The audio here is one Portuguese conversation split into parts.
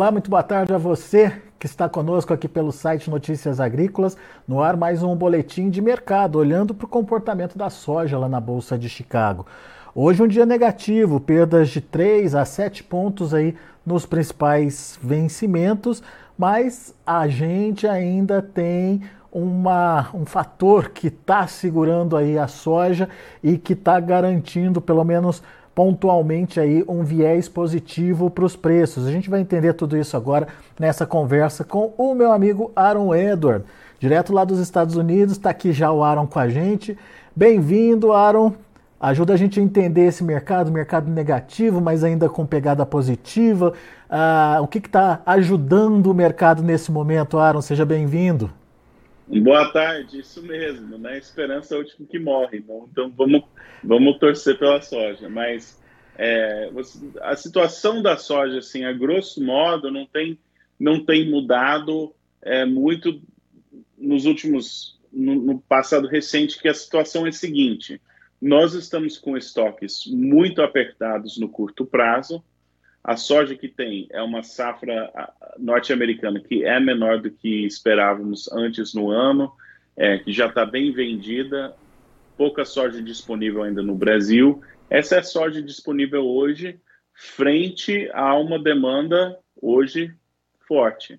Olá, muito boa tarde a você que está conosco aqui pelo site Notícias Agrícolas. No ar, mais um boletim de mercado, olhando para o comportamento da soja lá na Bolsa de Chicago. Hoje um dia negativo, perdas de 3 a 7 pontos aí nos principais vencimentos, mas a gente ainda tem uma, um fator que está segurando aí a soja e que está garantindo pelo menos pontualmente aí um viés positivo para os preços. A gente vai entender tudo isso agora nessa conversa com o meu amigo Aaron Edward, direto lá dos Estados Unidos. Está aqui já o Aaron com a gente. Bem-vindo, Aaron. Ajuda a gente a entender esse mercado, mercado negativo, mas ainda com pegada positiva. Uh, o que está ajudando o mercado nesse momento, Aaron? Seja bem-vindo. Boa tarde, isso mesmo, né? Esperança é o último que morre, então, então vamos, vamos torcer pela soja. Mas é, a situação da soja, assim, a grosso modo, não tem, não tem mudado é, muito nos últimos, no, no passado recente, que a situação é a seguinte: nós estamos com estoques muito apertados no curto prazo, a soja que tem é uma safra norte-americana que é menor do que esperávamos antes no ano, é, que já está bem vendida, pouca soja disponível ainda no Brasil. Essa é a soja disponível hoje, frente a uma demanda hoje forte.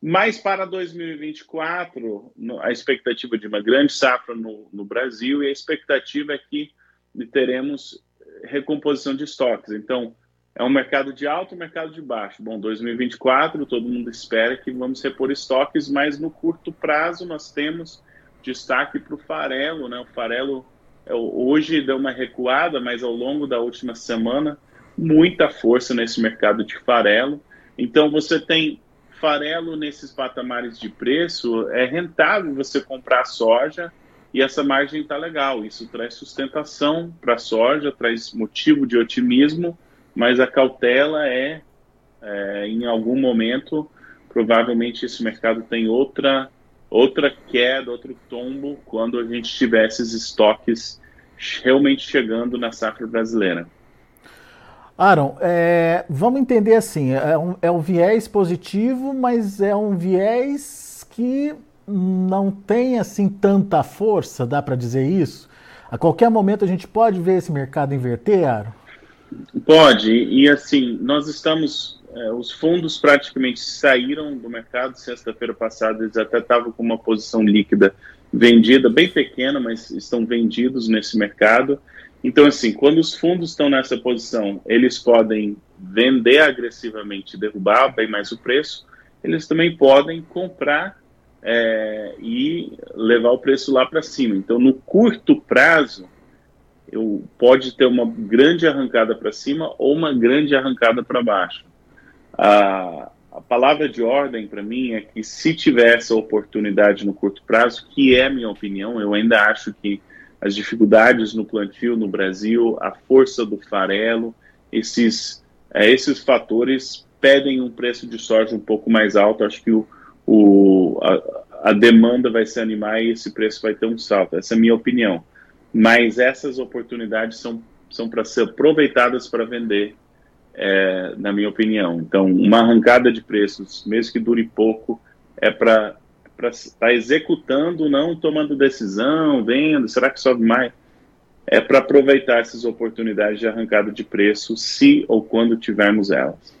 Mas para 2024, a expectativa de uma grande safra no, no Brasil e a expectativa é que teremos recomposição de estoques. Então, é um mercado de alto e mercado de baixo. Bom, 2024, todo mundo espera que vamos repor estoques, mas no curto prazo nós temos destaque para o farelo. Né? O farelo é, hoje deu uma recuada, mas ao longo da última semana, muita força nesse mercado de farelo. Então, você tem farelo nesses patamares de preço, é rentável você comprar soja e essa margem está legal. Isso traz sustentação para a soja, traz motivo de otimismo mas a cautela é, é, em algum momento, provavelmente esse mercado tem outra, outra queda, outro tombo, quando a gente tiver esses estoques realmente chegando na safra brasileira. Aaron, é, vamos entender assim, é um, é um viés positivo, mas é um viés que não tem assim tanta força, dá para dizer isso? A qualquer momento a gente pode ver esse mercado inverter, Aaron? Pode, e assim, nós estamos. É, os fundos praticamente saíram do mercado. Sexta-feira passada, eles até estavam com uma posição líquida vendida, bem pequena, mas estão vendidos nesse mercado. Então, assim, quando os fundos estão nessa posição, eles podem vender agressivamente, derrubar bem mais o preço, eles também podem comprar é, e levar o preço lá para cima. Então, no curto prazo, eu, pode ter uma grande arrancada para cima ou uma grande arrancada para baixo. A, a palavra de ordem para mim é que se tiver essa oportunidade no curto prazo, que é a minha opinião, eu ainda acho que as dificuldades no plantio no Brasil, a força do farelo, esses, é, esses fatores pedem um preço de soja um pouco mais alto. Acho que o, o, a, a demanda vai se animar e esse preço vai ter um salto. Essa é a minha opinião mas essas oportunidades são, são para ser aproveitadas para vender, é, na minha opinião. Então, uma arrancada de preços, mesmo que dure pouco, é para estar tá executando, não tomando decisão, vendo, será que sobe mais? É para aproveitar essas oportunidades de arrancada de preço, se ou quando tivermos elas.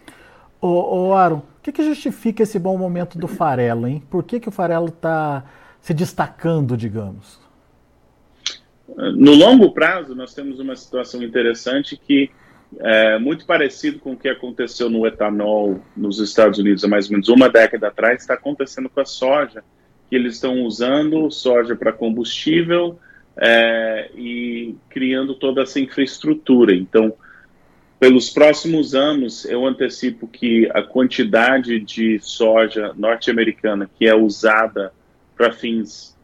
Ô, ô Aaron, o que, que justifica esse bom momento do farelo, hein? Por que, que o farelo está se destacando, digamos? No longo prazo, nós temos uma situação interessante que é muito parecido com o que aconteceu no etanol nos Estados Unidos há mais ou menos uma década atrás, está acontecendo com a soja, que eles estão usando soja para combustível é, e criando toda essa infraestrutura. Então, pelos próximos anos, eu antecipo que a quantidade de soja norte-americana que é usada para fins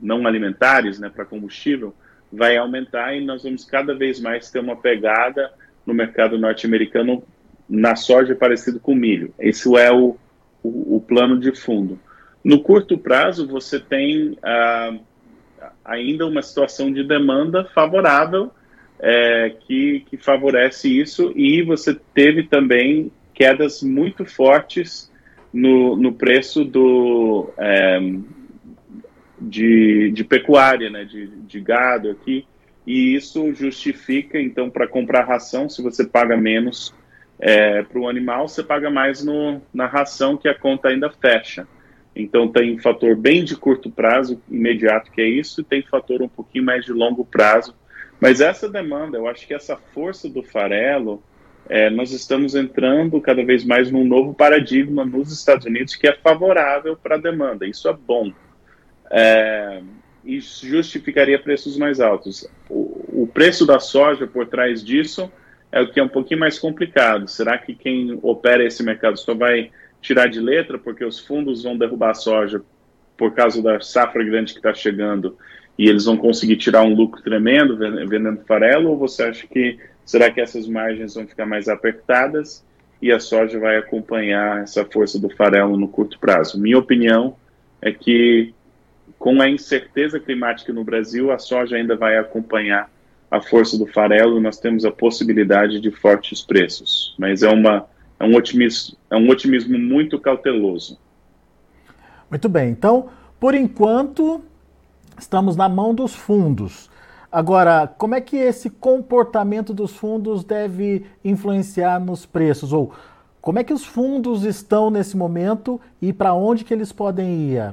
não alimentares, né, para combustível, vai aumentar e nós vamos cada vez mais ter uma pegada no mercado norte-americano na soja parecido com milho. Esse é o, o, o, plano de fundo. No curto prazo, você tem ah, ainda uma situação de demanda favorável é, que, que favorece isso e você teve também quedas muito fortes no, no preço do, é, de, de pecuária, né, de, de gado aqui, e isso justifica, então, para comprar ração, se você paga menos é, para o animal, você paga mais no, na ração que a conta ainda fecha. Então, tem fator bem de curto prazo, imediato, que é isso, e tem fator um pouquinho mais de longo prazo. Mas essa demanda, eu acho que essa força do farelo, é, nós estamos entrando cada vez mais num novo paradigma nos Estados Unidos que é favorável para a demanda. Isso é bom. É, isso justificaria preços mais altos. O, o, preço da soja por trás disso é o que é um pouquinho mais complicado. Será que quem opera esse mercado só vai tirar de letra porque os fundos vão derrubar a soja por causa da safra grande que está chegando e eles vão conseguir tirar um lucro tremendo vendendo farelo? Ou você acha que será que essas margens vão ficar mais apertadas e a soja vai acompanhar essa força do farelo no curto prazo? Minha opinião é que com a incerteza climática no Brasil, a soja ainda vai acompanhar a força do farelo nós temos a possibilidade de fortes preços. Mas é, uma, é, um, otimismo, é um otimismo muito cauteloso. Muito bem. Então, por enquanto, estamos na mão dos fundos. Agora, como é que esse comportamento dos fundos deve influenciar nos preços? Ou como é que os fundos estão nesse momento e para onde que eles podem ir?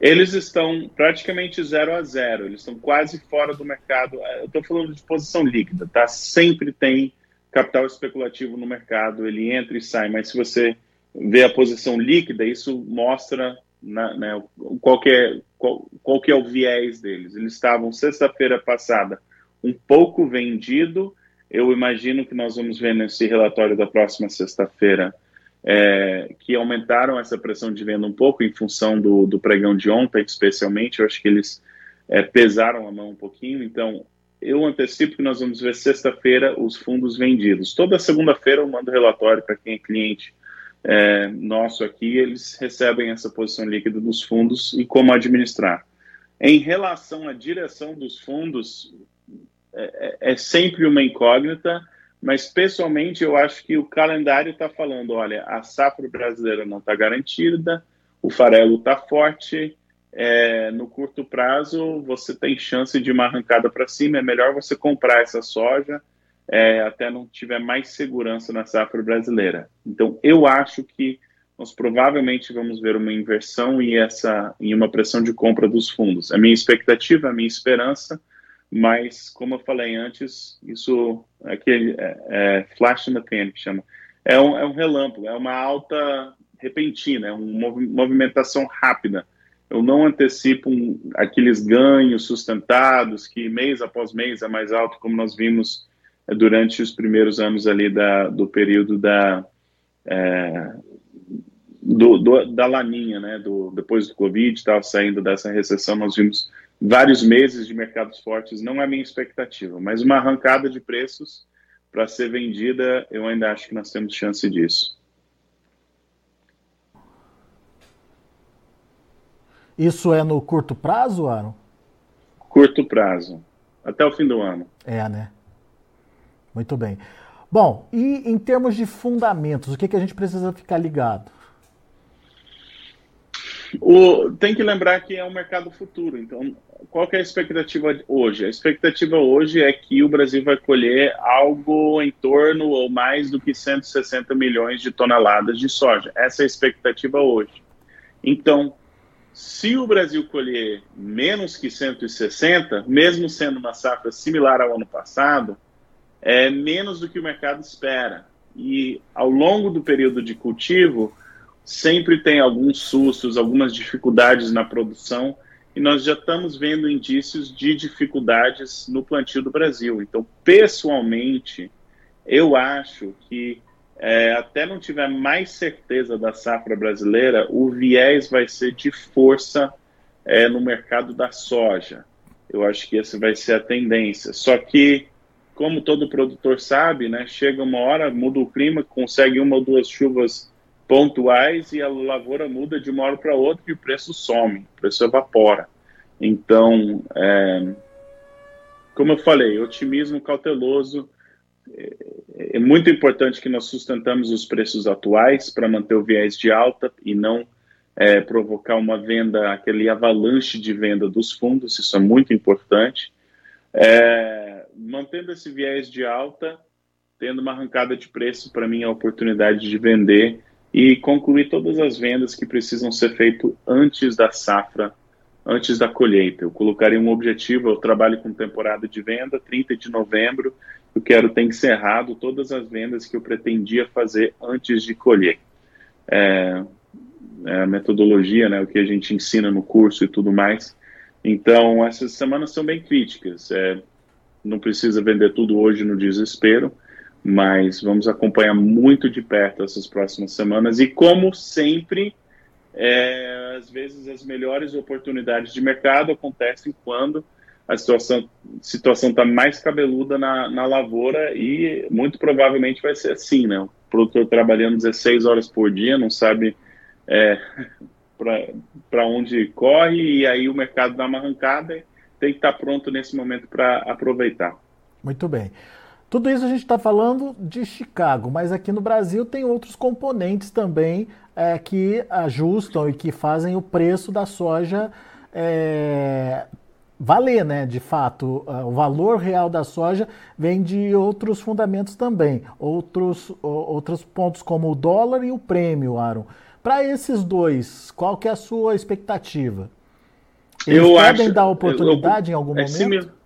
Eles estão praticamente zero a zero, eles estão quase fora do mercado. Eu estou falando de posição líquida, tá? Sempre tem capital especulativo no mercado, ele entra e sai, mas se você vê a posição líquida, isso mostra na, né, qual, que é, qual, qual que é o viés deles. Eles estavam sexta-feira passada um pouco vendido, eu imagino que nós vamos ver nesse relatório da próxima sexta-feira é, que aumentaram essa pressão de venda um pouco em função do, do pregão de ontem, especialmente. Eu acho que eles é, pesaram a mão um pouquinho. Então, eu antecipo que nós vamos ver sexta-feira os fundos vendidos. Toda segunda-feira eu mando relatório para quem é cliente é, nosso aqui, eles recebem essa posição líquida dos fundos e como administrar. Em relação à direção dos fundos, é, é, é sempre uma incógnita mas pessoalmente eu acho que o calendário está falando: olha, a safra brasileira não está garantida, o farelo está forte, é, no curto prazo você tem chance de uma arrancada para cima, é melhor você comprar essa soja é, até não tiver mais segurança na safra brasileira. Então eu acho que nós provavelmente vamos ver uma inversão e essa em uma pressão de compra dos fundos. A minha expectativa, a minha esperança mas como eu falei antes, isso aqui é, é flash in the pan que chama. É um, é um relâmpago, é uma alta repentina, é uma movimentação rápida. Eu não antecipo um, aqueles ganhos sustentados que mês após mês é mais alto, como nós vimos é, durante os primeiros anos ali da, do período da é, do, do, da laninha, né? Do, depois do Covid, estava saindo dessa recessão, nós vimos vários meses de mercados fortes não é a minha expectativa, mas uma arrancada de preços para ser vendida, eu ainda acho que nós temos chance disso. Isso é no curto prazo, Aaron? Curto prazo, até o fim do ano. É, né? Muito bem. Bom, e em termos de fundamentos, o que, que a gente precisa ficar ligado? O, tem que lembrar que é um mercado futuro, então qual é a expectativa hoje? A expectativa hoje é que o Brasil vai colher algo em torno ou mais do que 160 milhões de toneladas de soja. Essa é a expectativa hoje. Então, se o Brasil colher menos que 160, mesmo sendo uma safra similar ao ano passado, é menos do que o mercado espera. E ao longo do período de cultivo, sempre tem alguns sustos, algumas dificuldades na produção e nós já estamos vendo indícios de dificuldades no plantio do Brasil. Então, pessoalmente, eu acho que é, até não tiver mais certeza da safra brasileira, o viés vai ser de força é, no mercado da soja. Eu acho que essa vai ser a tendência. Só que, como todo produtor sabe, né, chega uma hora, muda o clima, consegue uma ou duas chuvas pontuais e a lavoura muda de uma hora para outra e o preço some, o preço evapora. Então, é, como eu falei, otimismo cauteloso. É, é muito importante que nós sustentamos os preços atuais para manter o viés de alta e não é, provocar uma venda, aquele avalanche de venda dos fundos, isso é muito importante. É, mantendo esse viés de alta, tendo uma arrancada de preço, para mim é a oportunidade de vender e concluir todas as vendas que precisam ser feitas antes da safra, antes da colheita. Eu colocaria um objetivo, eu trabalho com temporada de venda, 30 de novembro, eu quero ter encerrado todas as vendas que eu pretendia fazer antes de colher. É, é a metodologia, né, o que a gente ensina no curso e tudo mais. Então, essas semanas são bem críticas. É, não precisa vender tudo hoje no desespero, mas vamos acompanhar muito de perto essas próximas semanas. E, como sempre, é, às vezes as melhores oportunidades de mercado acontecem quando a situação situação está mais cabeluda na, na lavoura e muito provavelmente vai ser assim, né? O produtor trabalhando 16 horas por dia, não sabe é, para onde corre e aí o mercado dá uma arrancada e tem que estar tá pronto nesse momento para aproveitar. Muito bem. Tudo isso a gente está falando de Chicago, mas aqui no Brasil tem outros componentes também é, que ajustam e que fazem o preço da soja é, valer, né? De fato, o valor real da soja vem de outros fundamentos também, outros, outros pontos como o dólar e o prêmio, Aaron. Para esses dois, qual que é a sua expectativa? Eles eu podem acho, dar oportunidade eu, eu, em algum é momento?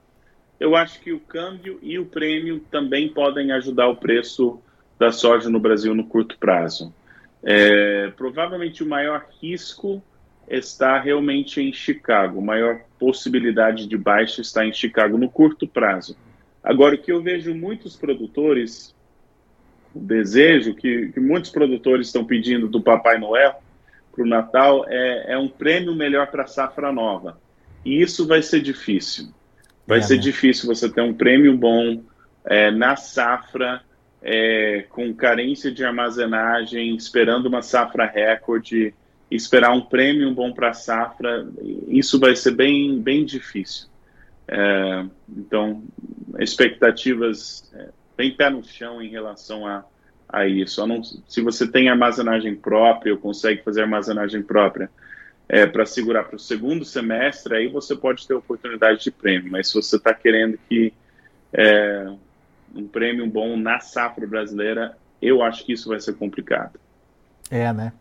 Eu acho que o câmbio e o prêmio também podem ajudar o preço da soja no Brasil no curto prazo. É, provavelmente o maior risco está realmente em Chicago, a maior possibilidade de baixa está em Chicago no curto prazo. Agora, o que eu vejo muitos produtores, o desejo que, que muitos produtores estão pedindo do Papai Noel para o Natal é, é um prêmio melhor para a safra nova. E isso vai ser difícil. Vai é, ser né? difícil você ter um prêmio bom é, na safra, é, com carência de armazenagem, esperando uma safra recorde, esperar um prêmio bom para a safra, isso vai ser bem, bem difícil. É, então, expectativas é, bem pé no chão em relação a, a isso. Não, se você tem armazenagem própria ou consegue fazer armazenagem própria, é, para segurar para o segundo semestre, aí você pode ter oportunidade de prêmio. Mas se você está querendo que é, um prêmio bom na safra brasileira, eu acho que isso vai ser complicado. É, né?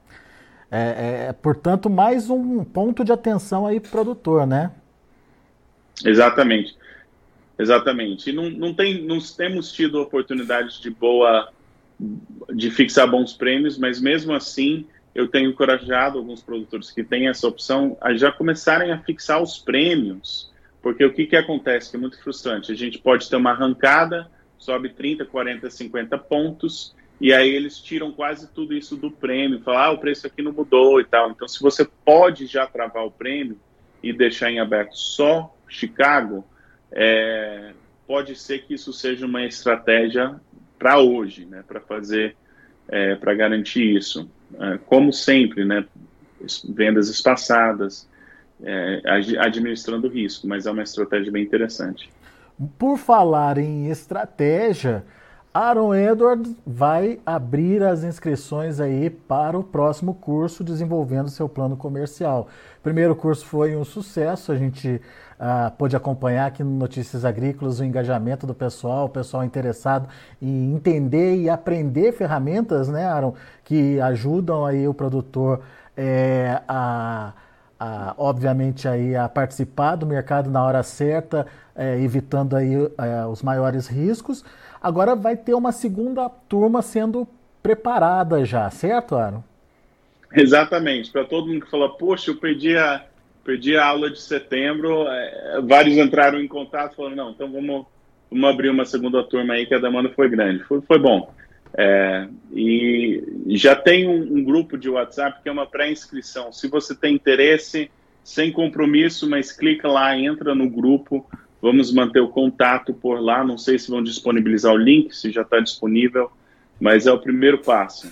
É, é portanto, mais um ponto de atenção aí para o produtor, né? Exatamente. Exatamente. E não, não, tem, não temos tido oportunidades de boa de fixar bons prêmios, mas mesmo assim eu tenho encorajado alguns produtores que têm essa opção a já começarem a fixar os prêmios, porque o que, que acontece que é muito frustrante, a gente pode ter uma arrancada, sobe 30, 40, 50 pontos, e aí eles tiram quase tudo isso do prêmio, falar, ah, o preço aqui não mudou e tal. Então, se você pode já travar o prêmio e deixar em aberto só Chicago, é, pode ser que isso seja uma estratégia para hoje, né, para fazer, é, para garantir isso. É, como sempre, né, vendas espaçadas, é, administrando risco, mas é uma estratégia bem interessante. Por falar em estratégia, Aaron Edwards vai abrir as inscrições aí para o próximo curso desenvolvendo seu plano comercial. O primeiro curso foi um sucesso, a gente ah, pôde acompanhar aqui no Notícias Agrícolas o engajamento do pessoal, o pessoal interessado em entender e aprender ferramentas, né, Aaron, que ajudam aí o produtor é, a, a, obviamente aí a participar do mercado na hora certa, é, evitando aí é, os maiores riscos. Agora vai ter uma segunda turma sendo preparada já, certo, Aaron? Exatamente. Para todo mundo que fala, poxa, eu perdi a, perdi a aula de setembro, é, vários entraram em contato falando, não, então vamos, vamos abrir uma segunda turma aí que a demanda foi grande. Foi, foi bom. É, e já tem um, um, grupo de WhatsApp que é uma pré-inscrição. Se você tem interesse, sem compromisso, mas clica lá, entra no grupo, vamos manter o contato por lá. Não sei se vão disponibilizar o link, se já está disponível, mas é o primeiro passo.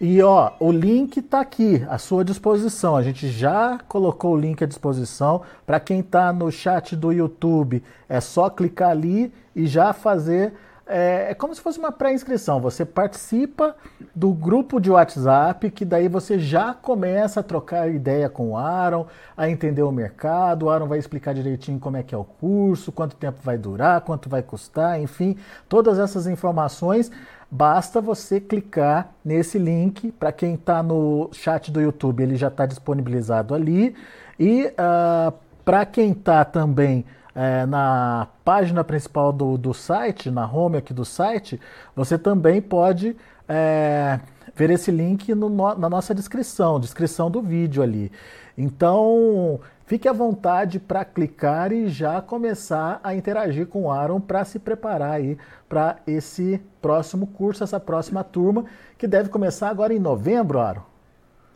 E ó, o link está aqui à sua disposição. A gente já colocou o link à disposição. Para quem está no chat do YouTube, é só clicar ali e já fazer é, é como se fosse uma pré-inscrição. Você participa do grupo de WhatsApp, que daí você já começa a trocar ideia com o Aaron, a entender o mercado. O Aaron vai explicar direitinho como é que é o curso, quanto tempo vai durar, quanto vai custar, enfim, todas essas informações. Basta você clicar nesse link. Para quem está no chat do YouTube, ele já está disponibilizado ali. E uh, ah, para quem está também é, na página principal do, do site, na home aqui do site, você também pode é, ver esse link no, na nossa descrição, descrição do vídeo ali. Então, fique à vontade para clicar e já começar a interagir com o Aaron para se preparar aí para esse próximo curso, essa próxima turma, que deve começar agora em novembro, Aaron.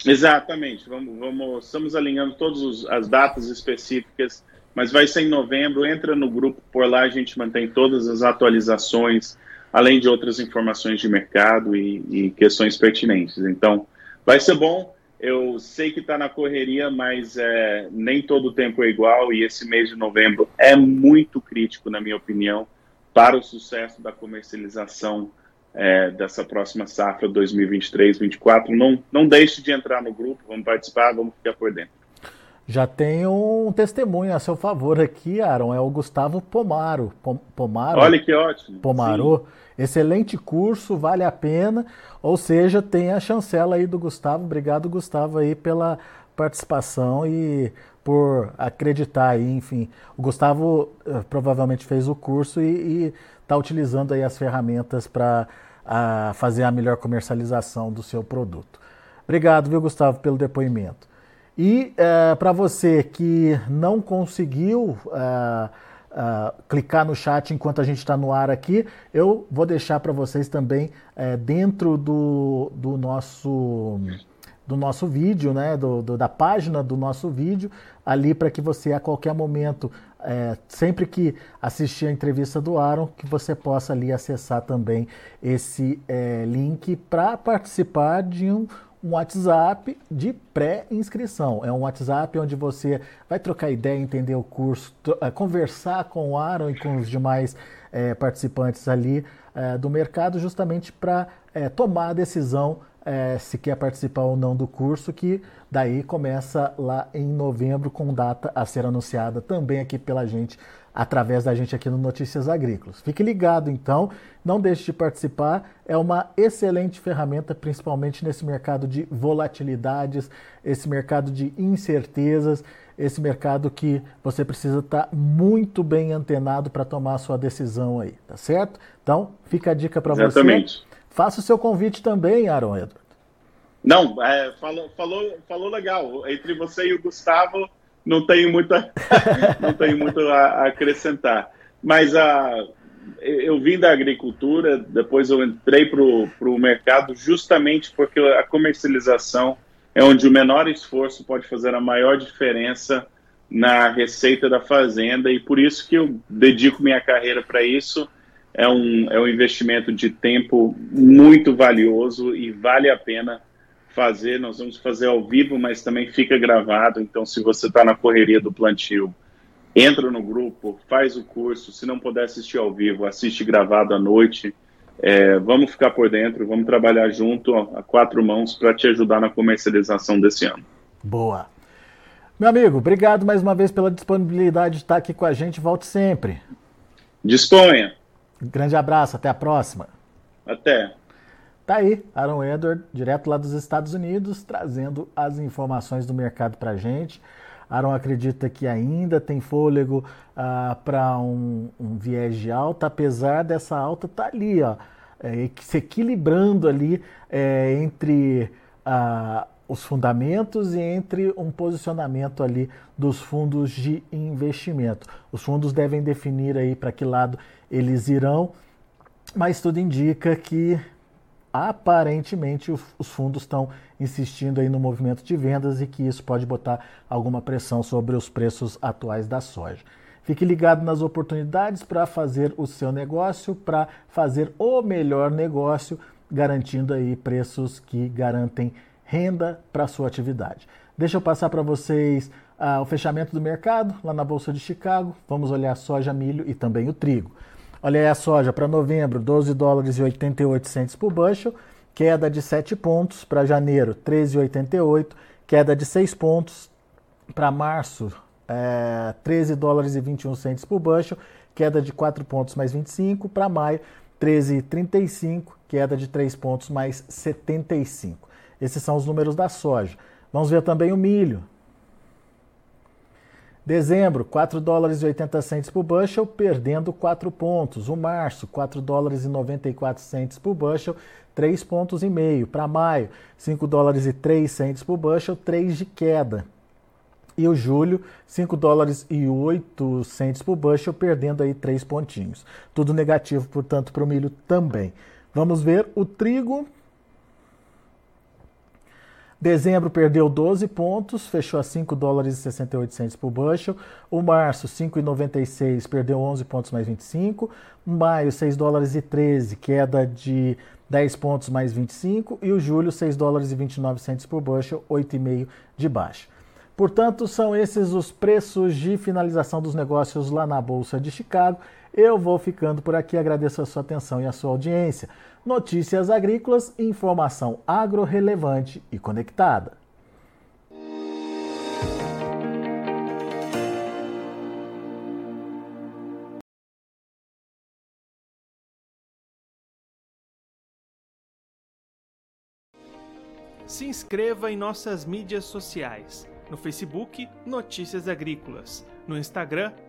Exatamente. Vamos, vamos, estamos alinhando todas as datas específicas mas vai ser em novembro. Entra no grupo, por lá a gente mantém todas as atualizações, além de outras informações de mercado e, e questões pertinentes. Então, vai ser bom. Eu sei que está na correria, mas é, nem todo o tempo é igual e esse mês de novembro é muito crítico, na minha opinião, para o sucesso da comercialização é, dessa próxima safra 2023-2024. Não, não deixe de entrar no grupo, vamos participar, vamos ficar por dentro. Já tem um testemunho a seu favor aqui, Aaron, é o Gustavo Pomaro. Pomaro. Olha que ótimo. Pomaro. Sim. Excelente curso, vale a pena. Ou seja, tem a chancela aí do Gustavo. Obrigado, Gustavo, aí pela participação e por acreditar aí, enfim. O Gustavo uh, provavelmente fez o curso e está utilizando aí as ferramentas para uh, fazer a melhor comercialização do seu produto. Obrigado, viu, Gustavo, pelo depoimento. E uh, para você que não conseguiu uh, uh, clicar no chat enquanto a gente está no ar aqui, eu vou deixar para vocês também dentro do, do, nosso do nosso vídeo, né, do, do, da página do nosso vídeo, ali para que você a qualquer momento, sempre que assistir a entrevista do Aaron, que você possa ali acessar também esse link para participar de um um WhatsApp de pré-inscrição. É um WhatsApp onde você vai trocar ideia, entender o curso, eh, conversar com o Aaron e com os demais é, participantes ali é, do mercado, justamente para é, tomar a decisão se quer participar ou não do curso, que daí começa lá em novembro, com data a ser anunciada também aqui pela gente através da gente aqui no Notícias Agrícolas. Fique ligado então, não deixe de participar, é uma excelente ferramenta, principalmente nesse mercado de volatilidades, esse mercado de incertezas, esse mercado que você precisa estar muito bem antenado para tomar a sua decisão aí, tá certo? Então, fica a dica para você. Exatamente. Faça o seu convite também, Aaron Edward. Não, é, falou, falou, falou legal. Entre você e o Gustavo, não tenho muito a, não tenho muito a, acrescentar. Mas a, eu vim da agricultura, depois eu entrei para o mercado justamente porque a comercialização é onde o menor esforço pode fazer a maior diferença na receita da fazenda e por isso que eu dedico minha carreira para isso. É um, é um investimento de tempo muito valioso e vale a pena fazer, nós vamos fazer ao vivo, mas também fica gravado. Então, se você está na correria do plantio, entra no grupo, faz o curso. Se não puder assistir ao vivo, assiste gravado à noite. É, vamos ficar por dentro, vamos trabalhar junto a quatro mãos para te ajudar na comercialização desse ano. Boa. Meu amigo, obrigado mais uma vez pela disponibilidade de estar aqui com a gente. Volte sempre. Disponha. grande abraço, até a próxima. Até. Tá aí, Aaron Edward, direto lá dos Estados Unidos, trazendo as informações do mercado para gente. Aaron acredita que ainda tem fôlego ah, para um, um, viés de alta, apesar dessa alta tá ali, ó, é, se equilibrando ali é, entre ah, os fundamentos e entre um posicionamento ali dos fundos de investimento. Os fundos devem definir aí para que lado eles irão, mas tudo indica que aparentemente os fundos estão insistindo aí no movimento de vendas e que isso pode botar alguma pressão sobre os preços atuais da soja. Fique ligado nas oportunidades para fazer o seu negócio, para fazer o melhor negócio, garantindo aí preços que garantem renda para sua atividade. Deixa eu passar para vocês ah, o fechamento do mercado lá na Bolsa de Chicago. Vamos olhar soja, milho e também o trigo. Olha aí a soja para novembro, 12 dólares e 88 por bushel, queda de 7 pontos. Para janeiro, 13,88, queda de 6 pontos. Para março, é, 13 dólares e 21 por bushel, queda de 4 pontos mais 25. Para maio, 13,35, queda de 3 pontos mais 75. Esses são os números da soja. Vamos ver também o milho. Dezembro, 4 dólares e 80 centes por bushel, perdendo 4 pontos. O março, 4 dólares e 94 centes por bushel, 3 pontos e meio. Para maio, 5 dólares e 3 centes por bushel, 3 de queda. E o julho, 5 dólares e 8 centes por bushel, perdendo aí 3 pontinhos. Tudo negativo, portanto, para o milho também. Vamos ver o trigo. Dezembro perdeu 12 pontos, fechou a 5 dólares e 68 por bushel. O março, 5,96, perdeu 11 pontos mais 25. Maio, 6 dólares e 13, queda de 10 pontos mais 25. E o julho, 6 dólares e 29 por bushel, 8,5 de baixa. Portanto, são esses os preços de finalização dos negócios lá na Bolsa de Chicago. Eu vou ficando por aqui, agradeço a sua atenção e a sua audiência. Notícias agrícolas, informação agro-relevante e conectada. Se inscreva em nossas mídias sociais. No Facebook, Notícias Agrícolas. No Instagram,